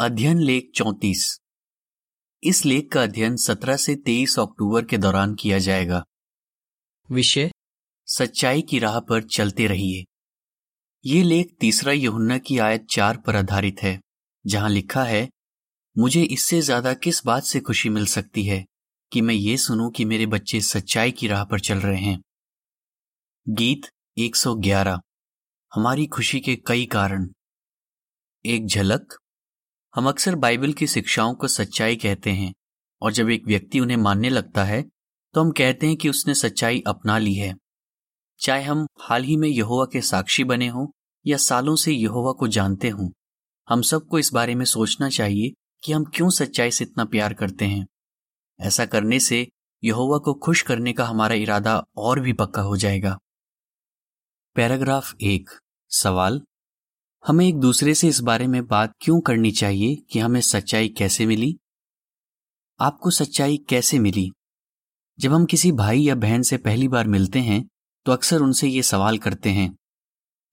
अध्ययन लेख चौतीस। इस लेख का अध्ययन 17 से 23 अक्टूबर के दौरान किया जाएगा। विषय? सच्चाई की राह पर चलते रहिए। ये लेख तीसरा यहुन्ना की आयत चार पर आधारित है जहाँ लिखा है मुझे इससे ज़्यादा किस बात से खुशी मिल सकती है कि मैं ये सुनूं कि मेरे बच्चे सच्चाई की राह पर चल रहे हैं? गीत 111 हमारी खुशी के कई कारण। एक झलक हम अक्सर बाइबल की शिक्षाओं को सच्चाई कहते हैं, और जब एक व्यक्ति उन्हें मानने लगता है तो हम कहते हैं कि उसने सच्चाई अपना ली है। चाहे हम हाल ही में यहोवा के साक्षी बने हों, या सालों से यहोवा को जानते हों, हम सबको इस बारे में सोचना चाहिए कि हम क्यों सच्चाई से इतना प्यार करते हैं। ऐसा करने से यहोवा को खुश करने का हमारा इरादा और भी पक्का हो जाएगा। पैराग्राफ एक, सवाल हमें एक दूसरे से इस बारे में बात क्यों करनी चाहिए कि हमें सच्चाई कैसे मिली? आपको सच्चाई कैसे मिली? जब हम किसी भाई या बहन से पहली बार मिलते हैं तो अक्सर उनसे ये सवाल करते हैं।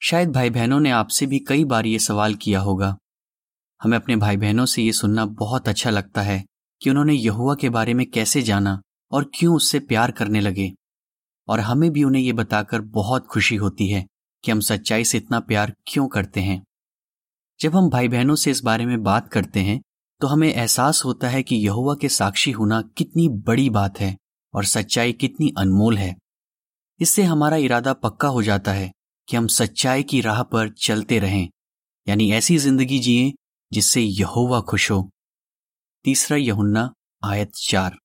शायद भाई बहनों ने आपसे भी कई बार ये सवाल किया होगा। हमें अपने भाई बहनों से ये सुनना बहुत अच्छा लगता है कि उन्होंने यहुआ के बारे में कैसे जाना और क्यों उससे प्यार करने लगे। और हमें भी उन्हें ये बताकर बहुत खुशी होती है। कि हम सच्चाई से इतना प्यार क्यों करते हैं? जब हम भाई बहनों से इस बारे में बात करते हैं तो हमें एहसास होता है कि यहुआ के साक्षी होना कितनी बड़ी बात है और सच्चाई कितनी अनमोल है। इससे हमारा इरादा पक्का हो जाता है कि हम सच्चाई की राह पर चलते रहें, यानी ऐसी ज़िंदगी जिए जिससे यहोवा खुश हो। तीसरा यहुन्ना आयत चार।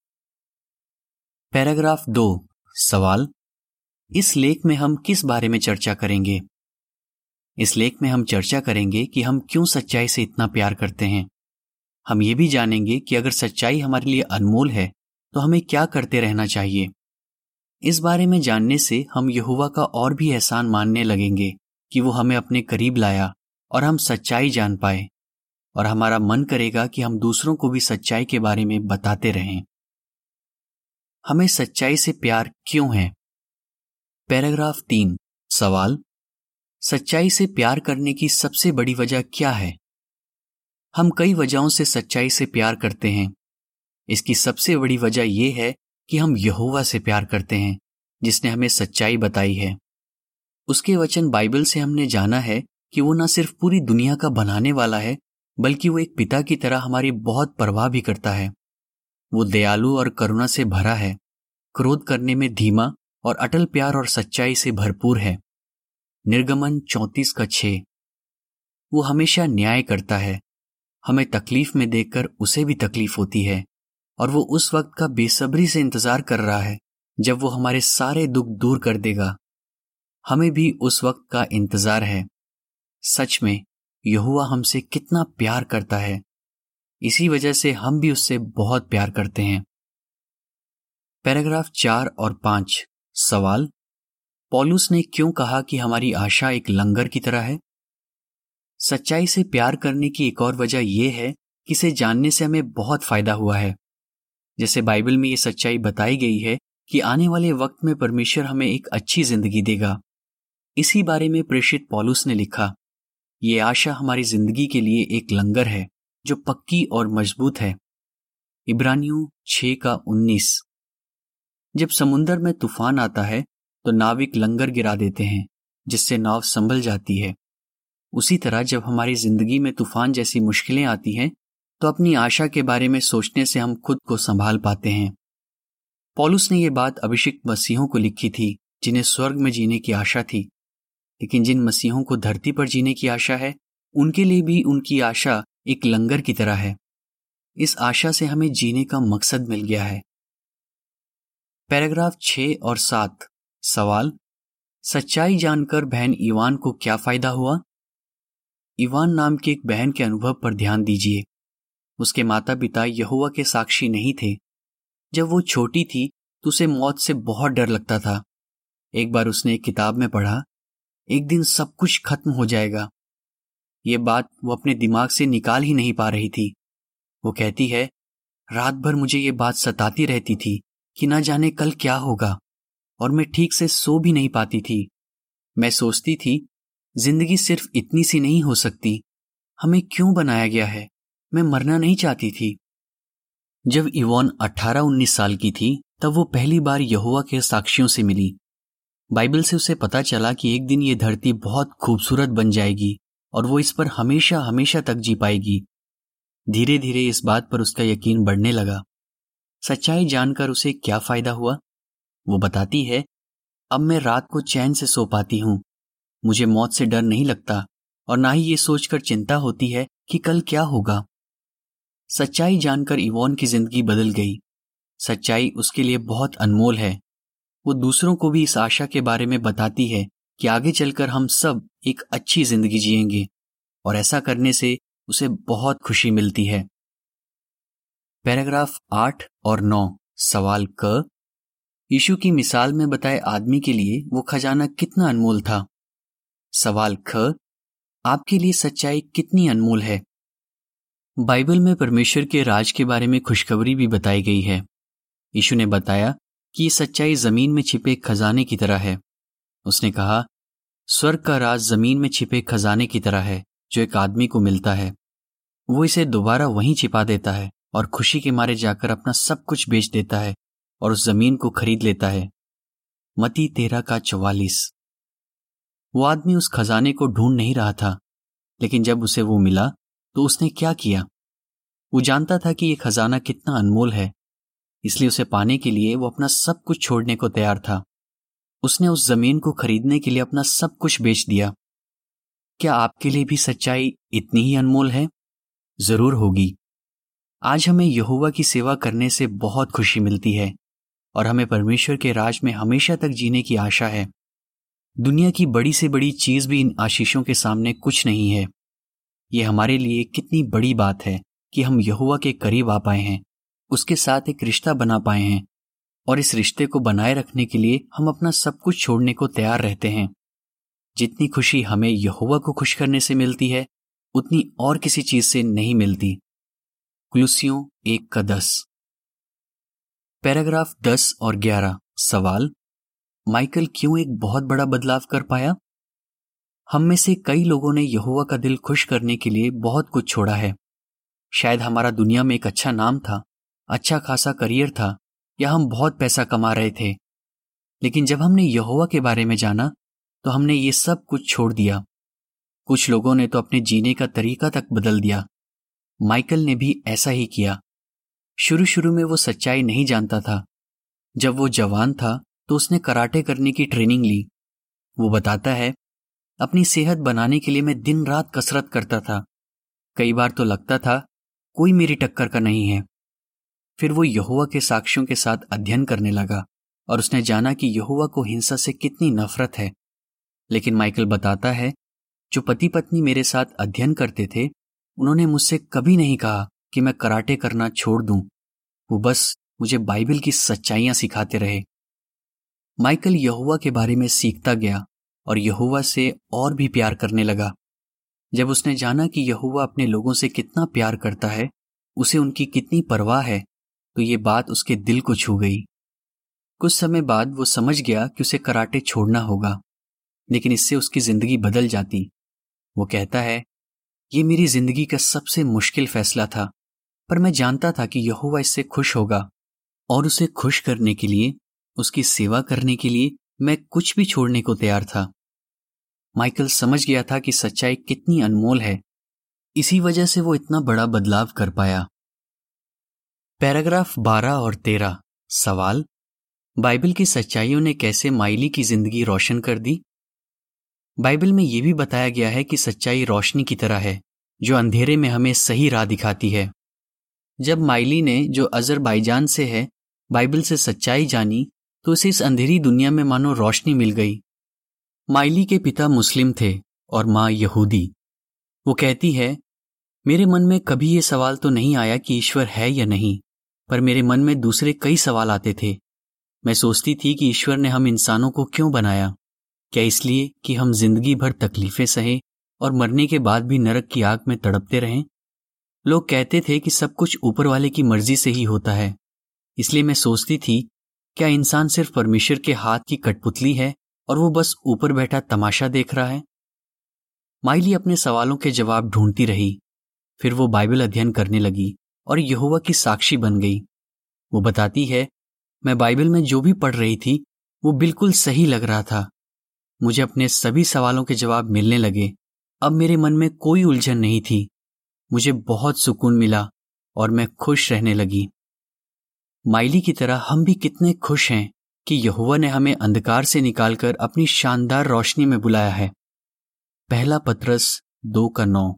पैराग्राफ दो, सवाल इस लेख में हम किस बारे में चर्चा करेंगे? इस लेख में हम चर्चा करेंगे कि हम क्यों सच्चाई से इतना प्यार करते हैं। हम ये भी जानेंगे कि अगर सच्चाई हमारे लिए अनमोल है तो हमें क्या करते रहना चाहिए। इस बारे में जानने से हम यहुवा का और भी एहसान मानने लगेंगे कि वो हमें अपने करीब लाया और हम सच्चाई जान पाए और हमारा मन करेगा कि हम दूसरों को भी सच्चाई के बारे में बताते रहें। हमें सच्चाई से प्यार क्यों है? पैराग्राफ तीन, सवाल। सच्चाई से प्यार करने की सबसे बड़ी वजह क्या है? हम कई वजहों से सच्चाई से प्यार करते हैं। इसकी सबसे बड़ी वजह यह है कि हम यहोवा से प्यार करते हैं, जिसने हमें सच्चाई बताई है। उसके वचन बाइबल से हमने जाना है कि वो न सिर्फ़ पूरी दुनिया का बनाने वाला है, बल्कि वो एक पिता की तरह हमारी बहुत परवाह भी करता है। वो दयालु और करुणा से भरा है। क्रोध करने में धीमा और अटल प्यार और सच्चाई से भरपूर है। निर्गमन चौतीस का छ। वो हमेशा न्याय करता है। हमें तकलीफ़ में देखकर उसे भी तकलीफ़ होती है और वो उस वक्त का बेसब्री से इंतज़ार कर रहा है जब वो हमारे सारे दुख दूर कर देगा। हमें भी उस वक्त का इंतज़ार है। सच में यहुआ हमसे कितना प्यार करता है। इसी वजह से हम भी उससे बहुत प्यार करते हैं। पैराग्राफ चार और पाँच। सवाल? पॉलुस ने क्यों कहा कि हमारी आशा एक लंगर की तरह है? सच्चाई से प्यार करने की एक और वजह यह है कि इसे जानने से हमें बहुत फ़ायदा हुआ है। जैसे बाइबल में ये सच्चाई बताई गई है कि आने वाले वक्त में परमेश्वर हमें एक अच्छी ज़िंदगी देगा। इसी बारे में प्रेषित पॉलुस ने लिखा, ये आशा हमारी ज़िंदगी के लिए एक लंगर है, जो पक्की और मज़बूत है। इब्रानियों छ का उन्नीस। जब समुन्दर में तूफ़ान आता है तो नाविक लंगर गिरा देते हैं, जिससे नाव संभल जाती है। उसी तरह जब हमारी ज़िंदगी में तूफ़ान जैसी मुश्किलें आती हैं तो अपनी आशा के बारे में सोचने से हम खुद को संभाल पाते हैं। पॉलुस ने यह बात अभिषिक्त मसीहों को लिखी थी, जिन्हें स्वर्ग में जीने की आशा थी। लेकिन जिन मसीहों को धरती पर जीने की आशा है, उनके लिए भी उनकी आशा एक लंगर की तरह है। इस आशा से हमें जीने का मकसद मिल गया है। पैराग्राफ छ और सात। सवाल, सच्चाई जानकर बहन ईवान को क्या फ़ायदा हुआ? ईवान नाम की एक बहन के अनुभव पर ध्यान दीजिए। उसके माता पिता यहुआ के साक्षी नहीं थे। जब वो छोटी थी तो उसे मौत से बहुत डर लगता था। एक बार उसने एक किताब में पढ़ा, एक दिन सब कुछ खत्म हो जाएगा। ये बात वो अपने दिमाग से निकाल ही नहीं पा रही थी। वो कहती है, रात भर मुझे ये बात सताती रहती थी। कि ना जाने कल क्या होगा, और मैं ठीक से सो भी नहीं पाती थी। मैं सोचती थी, ज़िंदगी सिर्फ़ इतनी सी नहीं हो सकती, हमें क्यों बनाया गया है? मैं मरना नहीं चाहती थी। जब इवॉन 18-19 साल की थी, तब वो पहली बार यहुआ के साक्षियों से मिली। बाइबल से उसे पता चला कि एक दिन ये धरती बहुत खूबसूरत बन जाएगी, और वो इस पर हमेशा हमेशा तक जी पाएगी। धीरे धीरे इस बात पर उसका यकीन बढ़ने लगा। सच्चाई जानकर उसे क्या फ़ायदा हुआ? वो बताती है, अब मैं रात को चैन से सो पाती हूँ। मुझे मौत से डर नहीं लगता और ना ही ये सोचकर चिंता होती है कि कल क्या होगा। सच्चाई जानकर इवॉन की ज़िंदगी बदल गई। सच्चाई उसके लिए बहुत अनमोल है। वो दूसरों को भी इस आशा के बारे में बताती है कि आगे चलकर हम सब एक अच्छी ज़िंदगी जिएँगे और ऐसा करने से उसे बहुत खुशी मिलती है। पैराग्राफ आठ और नौ, सवाल क। यीशु की मिसाल में बताए आदमी के लिए वो खजाना कितना अनमोल था? सवाल ख। आपके लिए सच्चाई कितनी अनमोल है? बाइबल में परमेश्वर के राज के बारे में खुशखबरी भी बताई गई है। यीशु ने बताया कि ये सच्चाई ज़मीन में छिपे खजाने की तरह है। उसने कहा, स्वर्ग का राज ज़मीन में छिपे खजाने की तरह है, जो एक आदमी को मिलता है। वो इसे दोबारा वहीं छिपा देता है। और खुशी के मारे जाकर अपना सब कुछ बेच देता है और उस ज़मीन को खरीद लेता है। मती तेरह का चौवालीस। वो आदमी उस खजाने को ढूंढ नहीं रहा था, लेकिन जब उसे वो मिला तो उसने क्या किया? वो जानता था कि ये खजाना कितना अनमोल है, इसलिए उसे पाने के लिए वो अपना सब कुछ छोड़ने को तैयार था। उसने उस ज़मीन को खरीदने के लिए अपना सब कुछ बेच दिया। क्या आपके लिए भी सच्चाई इतनी ही अनमोल है? ज़रूर होगी। आज हमें यहुवा की सेवा करने से बहुत खुशी मिलती है और हमें परमेश्वर के राज में हमेशा तक जीने की आशा है। दुनिया की बड़ी से बड़ी चीज़ भी इन आशीषों के सामने कुछ नहीं है। ये हमारे लिए कितनी बड़ी बात है कि हम यहुआ के करीब आ पाए हैं, उसके साथ एक रिश्ता बना पाए हैं और इस रिश्ते को बनाए रखने के लिए हम अपना सब कुछ छोड़ने को तैयार रहते हैं। जितनी खुशी हमें यहुआ को खुश करने से मिलती है, उतनी और किसी चीज़ से नहीं मिलती। कुलुसियों एक का दस। पैराग्राफ दस और ग्यारह। सवाल, माइकल क्यों एक बहुत बड़ा बदलाव कर पाया? हम में से कई लोगों ने यहुआ का दिल खुश करने के लिए बहुत कुछ छोड़ा है। शायद हमारा दुनिया में एक अच्छा नाम था अच्छा खासा करियर था, या हम बहुत पैसा कमा रहे थे। लेकिन जब हमने यहोवा के बारे में जाना तो हमने ये सब कुछ छोड़ दिया। कुछ लोगों ने तो अपने जीने का तरीका तक बदल दिया। माइकल ने भी ऐसा ही किया। शुरू शुरू में वो सच्चाई नहीं जानता था। जब वो जवान था तो उसने कराटे करने की ट्रेनिंग ली। वो बताता है, अपनी सेहत बनाने के लिए मैं दिन रात कसरत करता था। कई बार तो लगता था, कोई मेरी टक्कर का नहीं है। फिर वो यहुआ के साक्ष्यों के साथ अध्ययन करने लगा और उसने जाना कि यहुआ को हिंसा से कितनी नफरत है। लेकिन माइकल बताता है, जो पति पत्नी मेरे साथ अध्ययन करते थे उन्होंने मुझसे कभी नहीं कहा कि मैं कराटे करना छोड़ दूँ। वो बस मुझे बाइबल की सच्चाइयाँ सिखाते रहे। माइकल यहुआ के बारे में सीखता गया और यहुआ से और भी प्यार करने लगा। जब उसने जाना कि यहुआ अपने लोगों से कितना प्यार करता है, उसे उनकी कितनी परवाह है तो ये बात उसके दिल को छू गई। कुछ समय बाद वो समझ गया कि उसे कराटे छोड़ना होगा, लेकिन इससे उसकी ज़िंदगी बदल जाती। वो कहता है ये मेरी ज़िंदगी का सबसे मुश्किल फैसला था, पर मैं जानता था कि यहुआ इससे खुश होगा और उसे खुश करने के लिए, उसकी सेवा करने के लिए मैं कुछ भी छोड़ने को तैयार था। माइकल समझ गया था कि सच्चाई कितनी अनमोल है। इसी वजह से वो इतना बड़ा बदलाव कर पाया। पैराग्राफ 12 और 13 सवाल, बाइबल की सच्चाइयों ने कैसे माइली की ज़िंदगी रोशन कर दी? बाइबल में यह भी बताया गया है कि सच्चाई रोशनी की तरह है, जो अंधेरे में हमें सही राह दिखाती है। जब माइली ने, जो अजरबाईजान से है, बाइबल से सच्चाई जानी तो उसे इस अंधेरी दुनिया में मानो रोशनी मिल गई। माइली के पिता मुस्लिम थे और माँ यहूदी। वो कहती है, मेरे मन में कभी ये सवाल तो नहीं आया कि ईश्वर है या नहीं, पर मेरे मन में दूसरे कई सवाल आते थे। मैं सोचती थी कि ईश्वर ने हम इंसानों को क्यों बनाया? क्या इसलिए कि हम ज़िंदगी भर तकलीफें सहे और मरने के बाद भी नरक की आग में तड़पते रहें? लोग कहते थे कि सब कुछ ऊपर वाले की मर्ज़ी से ही होता है। इसलिए मैं सोचती थी, क्या इंसान सिर्फ़ परमेश्वर के हाथ की कठपुतली है और वो बस ऊपर बैठा तमाशा देख रहा है? माइली अपने सवालों के जवाब ढूंढती रही, फिर वो बाइबल अध्ययन करने लगी और यहोवा की साक्षी बन गई। वो बताती है, मैं बाइबल में जो भी पढ़ रही थी, वो बिल्कुल सही लग रहा था। मुझे अपने सभी सवालों के जवाब मिलने लगे। अब मेरे मन में कोई उलझन नहीं थी। मुझे बहुत सुकून मिला और मैं खुश रहने लगी। माइली की तरह हम भी कितने खुश हैं कि यहुआ ने हमें अंधकार से निकालकर अपनी शानदार रोशनी में बुलाया है। पहला पत्रस दो का नौ।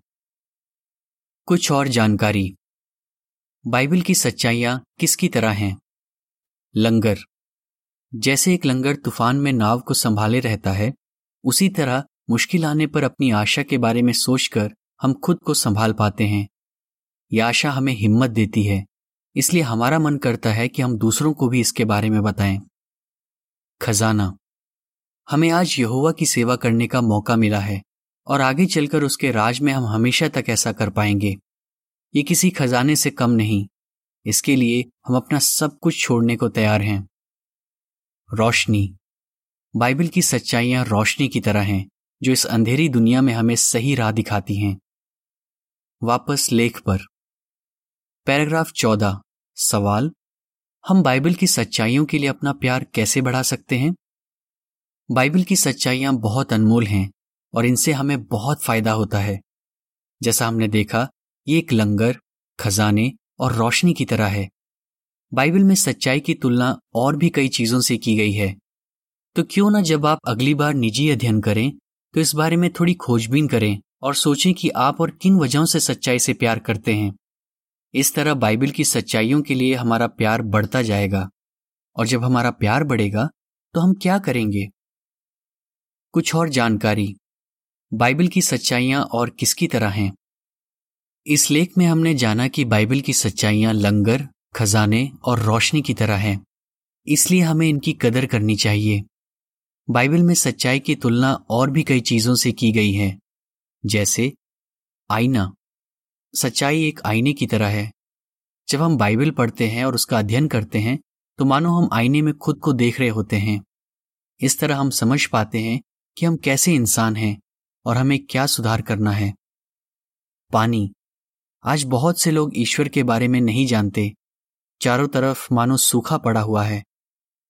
कुछ और जानकारी। बाइबल की सच्चाइयाँ किसकी तरह हैं? लंगर। जैसे एक लंगर तूफ़ान में नाव को संभाले रहता है, उसी तरह मुश्किल आने पर अपनी आशा के बारे में सोचकर हम खुद को संभाल पाते हैं। यह आशा हमें हिम्मत देती है, इसलिए हमारा मन करता है कि हम दूसरों को भी इसके बारे में बताएँ। खजाना। हमें आज यहोवा की सेवा करने का मौका मिला है, और आगे चलकर उसके राज में हम हमेशा तक ऐसा कर पाएँगे। ये किसी खजाने से कम नहीं, इसके लिए हम अपना सब कुछ छोड़ने को तैयार हैं। रोशनी। बाइबल की सच्चाइयाँ रोशनी की तरह हैं, जो इस अंधेरी दुनिया में हमें सही राह दिखाती हैं। वापस लेख पर। पैराग्राफ चौदह। सवाल, हम बाइबल की सच्चाइयों के लिए अपना प्यार कैसे बढ़ा सकते हैं? बाइबल की सच्चाइयाँ बहुत अनमोल हैं, और इनसे हमें बहुत फ़ायदा होता है। जैसा हमने देखा, ये एक लंगर, खजाने और रोशनी की तरह है। बाइबल में सच्चाई की तुलना और भी कई चीज़ों से की गई है। तो क्यों ना जब आप अगली बार निजी अध्ययन करें तो इस बारे में थोड़ी खोजबीन करें और सोचें कि आप और किन वजहों से सच्चाई से प्यार करते हैं। इस तरह बाइबल की सच्चाइयों के लिए हमारा प्यार बढ़ता जाएगा और जब हमारा प्यार बढ़ेगा तो हम क्या करेंगे? कुछ और जानकारी। बाइबल की सच्चाइयाँ और किसकी तरह हैं? इस लेख में हमने जाना कि बाइबल की सच्चाइयाँ लंगर खजाने और रोशनी की तरह हैं। इसलिए हमें इनकी कदर करनी चाहिए। बाइबल में सच्चाई की तुलना और भी कई चीज़ों से की गई है। जैसे, आईना। सच्चाई एक आईने की तरह है। जब हम बाइबल पढ़ते हैं और उसका अध्ययन करते हैं तो मानो हम आईने में खुद को देख रहे होते हैं। इस तरह हम समझ पाते हैं कि हम कैसे इंसान हैं और हमें क्या सुधार करना है। पानी। आज बहुत से लोग ईश्वर के बारे में नहीं जानते चारों तरफ़ मानो सूखा पड़ा हुआ है।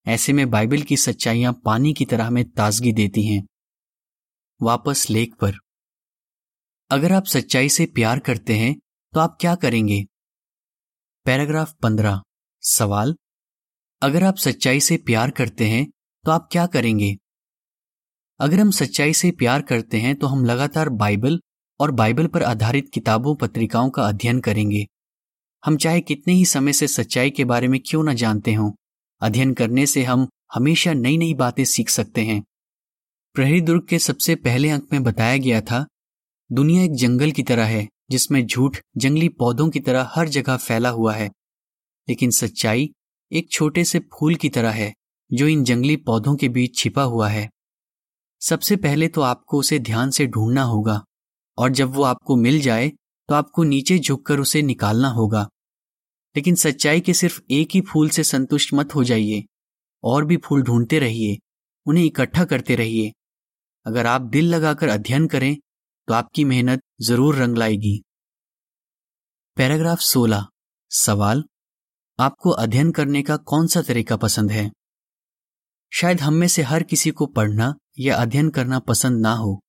ऐसे में बाइबल की सच्चाइयाँ पानी की तरह हमें ताजगी देती हैं। वापस लेख पर। अगर आप सच्चाई से प्यार करते हैं तो आप क्या करेंगे? पैराग्राफ पंद्रह। सवाल। अगर आप सच्चाई से प्यार करते हैं तो आप क्या करेंगे? अगर हम सच्चाई से प्यार करते हैं तो हम लगातार बाइबल और बाइबल पर आधारित किताबों, पत्रिकाओं का अध्ययन करेंगे। हम चाहे कितने ही समय से सच्चाई के बारे में क्यों ना जानते हों, अध्ययन करने से हम हमेशा नई नई बातें सीख सकते हैं। प्रहरी दुर्ग के सबसे पहले अंक में बताया गया था, दुनिया एक जंगल की तरह है, जिसमें झूठ, जंगली पौधों की तरह हर जगह फैला हुआ है। लेकिन सच्चाई एक छोटे से फूल की तरह है, जो इन जंगली पौधों के बीच छिपा हुआ है। सबसे पहले तो आपको उसे ध्यान से ढूंढना होगा, और जब वो आपको मिल जाए तो आपको नीचे झुककर उसे निकालना होगा। लेकिन सच्चाई के सिर्फ़ एक ही फूल से संतुष्ट मत हो जाइए। और भी फूल ढूंढते रहिए, उन्हें इकट्ठा करते रहिए। अगर आप दिल लगाकर अध्ययन करें तो आपकी मेहनत ज़रूर रंग लाएगी। पैराग्राफ 16 सवाल, आपको अध्ययन करने का कौन सा तरीका पसंद है? शायद हम में से हर किसी को पढ़ना या अध्ययन करना पसंद ना हो।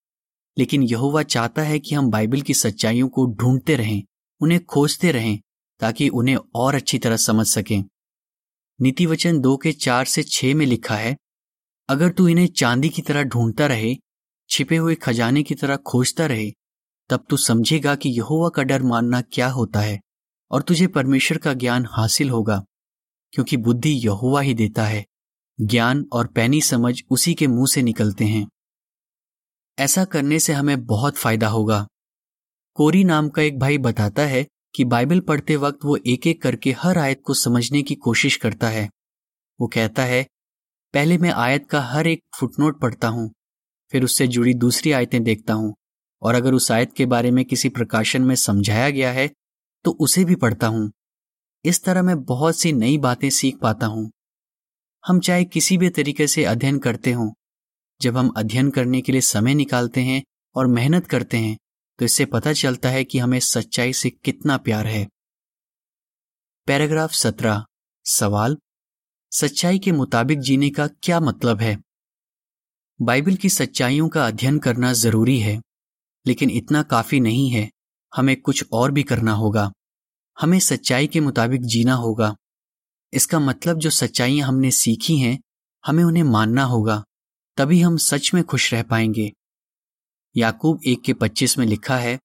लेकिन यहोवा चाहता है कि हम बाइबल की सच्चाइयों को ढूंढते रहें, उन्हें खोजते रहें, ताकि उन्हें और अच्छी तरह समझ सकें। नीति वचन दो के चार से छह में लिखा है, अगर तू इन्हें चांदी की तरह ढूंढता रहे, छिपे हुए खजाने की तरह खोजता रहे, तब तू समझेगा कि यहोवा का डर मानना क्या होता है और तुझे परमेश्वर का ज्ञान हासिल होगा, क्योंकि बुद्धि यहोवा ही देता है। ज्ञान और पैनी समझ उसी के मुँह से निकलते हैं। ऐसा करने से हमें बहुत फ़ायदा होगा। कोरी नाम का एक भाई बताता है कि बाइबल पढ़ते वक्त वो एक एक करके हर आयत को समझने की कोशिश करता है। वो कहता है, पहले मैं आयत का हर एक फुटनोट पढ़ता हूँ, फिर उससे जुड़ी दूसरी आयतें देखता हूँ, और अगर उस आयत के बारे में किसी प्रकाशन में समझाया गया है तो उसे भी पढ़ता हूँ। इस तरह मैं बहुत सी नई बातें सीख पाता हूँ। हम चाहे किसी भी तरीके से अध्ययन करते हों जब हम अध्ययन करने के लिए समय निकालते हैं और मेहनत करते हैं तो इससे पता चलता है कि हमें सच्चाई से कितना प्यार है। पैराग्राफ सत्रह, सवाल, सच्चाई के मुताबिक जीने का क्या मतलब है? बाइबल की सच्चाइयों का अध्ययन करना ज़रूरी है, लेकिन इतना काफ़ी नहीं है, हमें कुछ और भी करना होगा। हमें सच्चाई के मुताबिक जीना होगा। इसका मतलब जो सच्चाइयाँ हमने सीखी हैं, हमें उन्हें मानना होगा। तभी हम सच में खुश रह पाएँगे। याकूब एक के पच्चीस में लिखा है,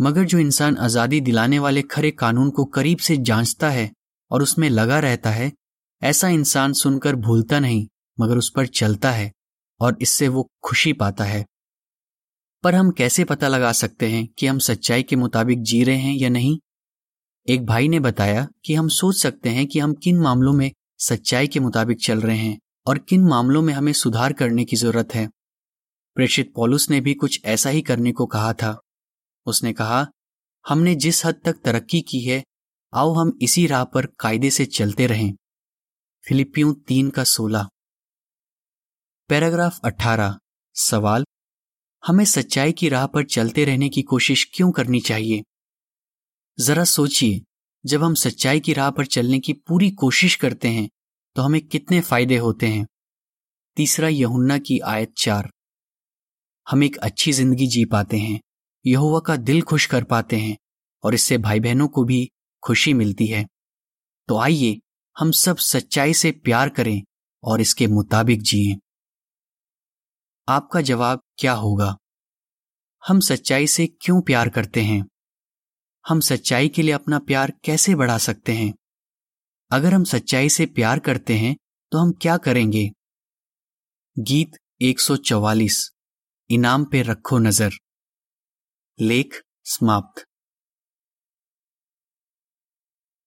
मगर जो इंसान आज़ादी दिलाने वाले खरे कानून को करीब से जांचता है और उसमें लगा रहता है, ऐसा इंसान सुनकर भूलता नहीं, मगर उस पर चलता है और इससे वो खुशी पाता है। पर हम कैसे पता लगा सकते हैं कि हम सच्चाई के मुताबिक जी रहे हैं या नहीं? एक भाई ने बताया कि हम सोच सकते हैं कि हम किन मामलों में सच्चाई के मुताबिक चल रहे हैं। और किन मामलों में हमें सुधार करने की ज़रूरत है? प्रेषित पॉलुस ने भी कुछ ऐसा ही करने को कहा था। उसने कहा, हमने जिस हद तक तरक्की की है, आओ हम इसी राह पर कायदे से चलते रहें। फिलिपियों तीन का सोलह। पैराग्राफ अठारह। सवाल, हमें सच्चाई की राह पर चलते रहने की कोशिश क्यों करनी चाहिए? जरा सोचिए, जब हम सच्चाई की राह पर चलने की पूरी कोशिश करते हैं तो हमें कितने फ़ायदे होते हैं? तीसरा, यहुन्ना की आयत चार। हम एक अच्छी ज़िंदगी जी पाते हैं, यहोवा का दिल खुश कर पाते हैं, और इससे भाई बहनों को भी खुशी मिलती है। तो आइए, हम सब सच्चाई से प्यार करें और इसके मुताबिक जिए। आपका जवाब क्या होगा? हम सच्चाई से क्यों प्यार करते हैं? हम सच्चाई के लिए अपना प्यार कैसे बढ़ा सकते हैं? अगर हम सच्चाई से प्यार करते हैं तो हम क्या करेंगे? गीत 144 इनाम पे रखो नज़र। लेख समाप्त।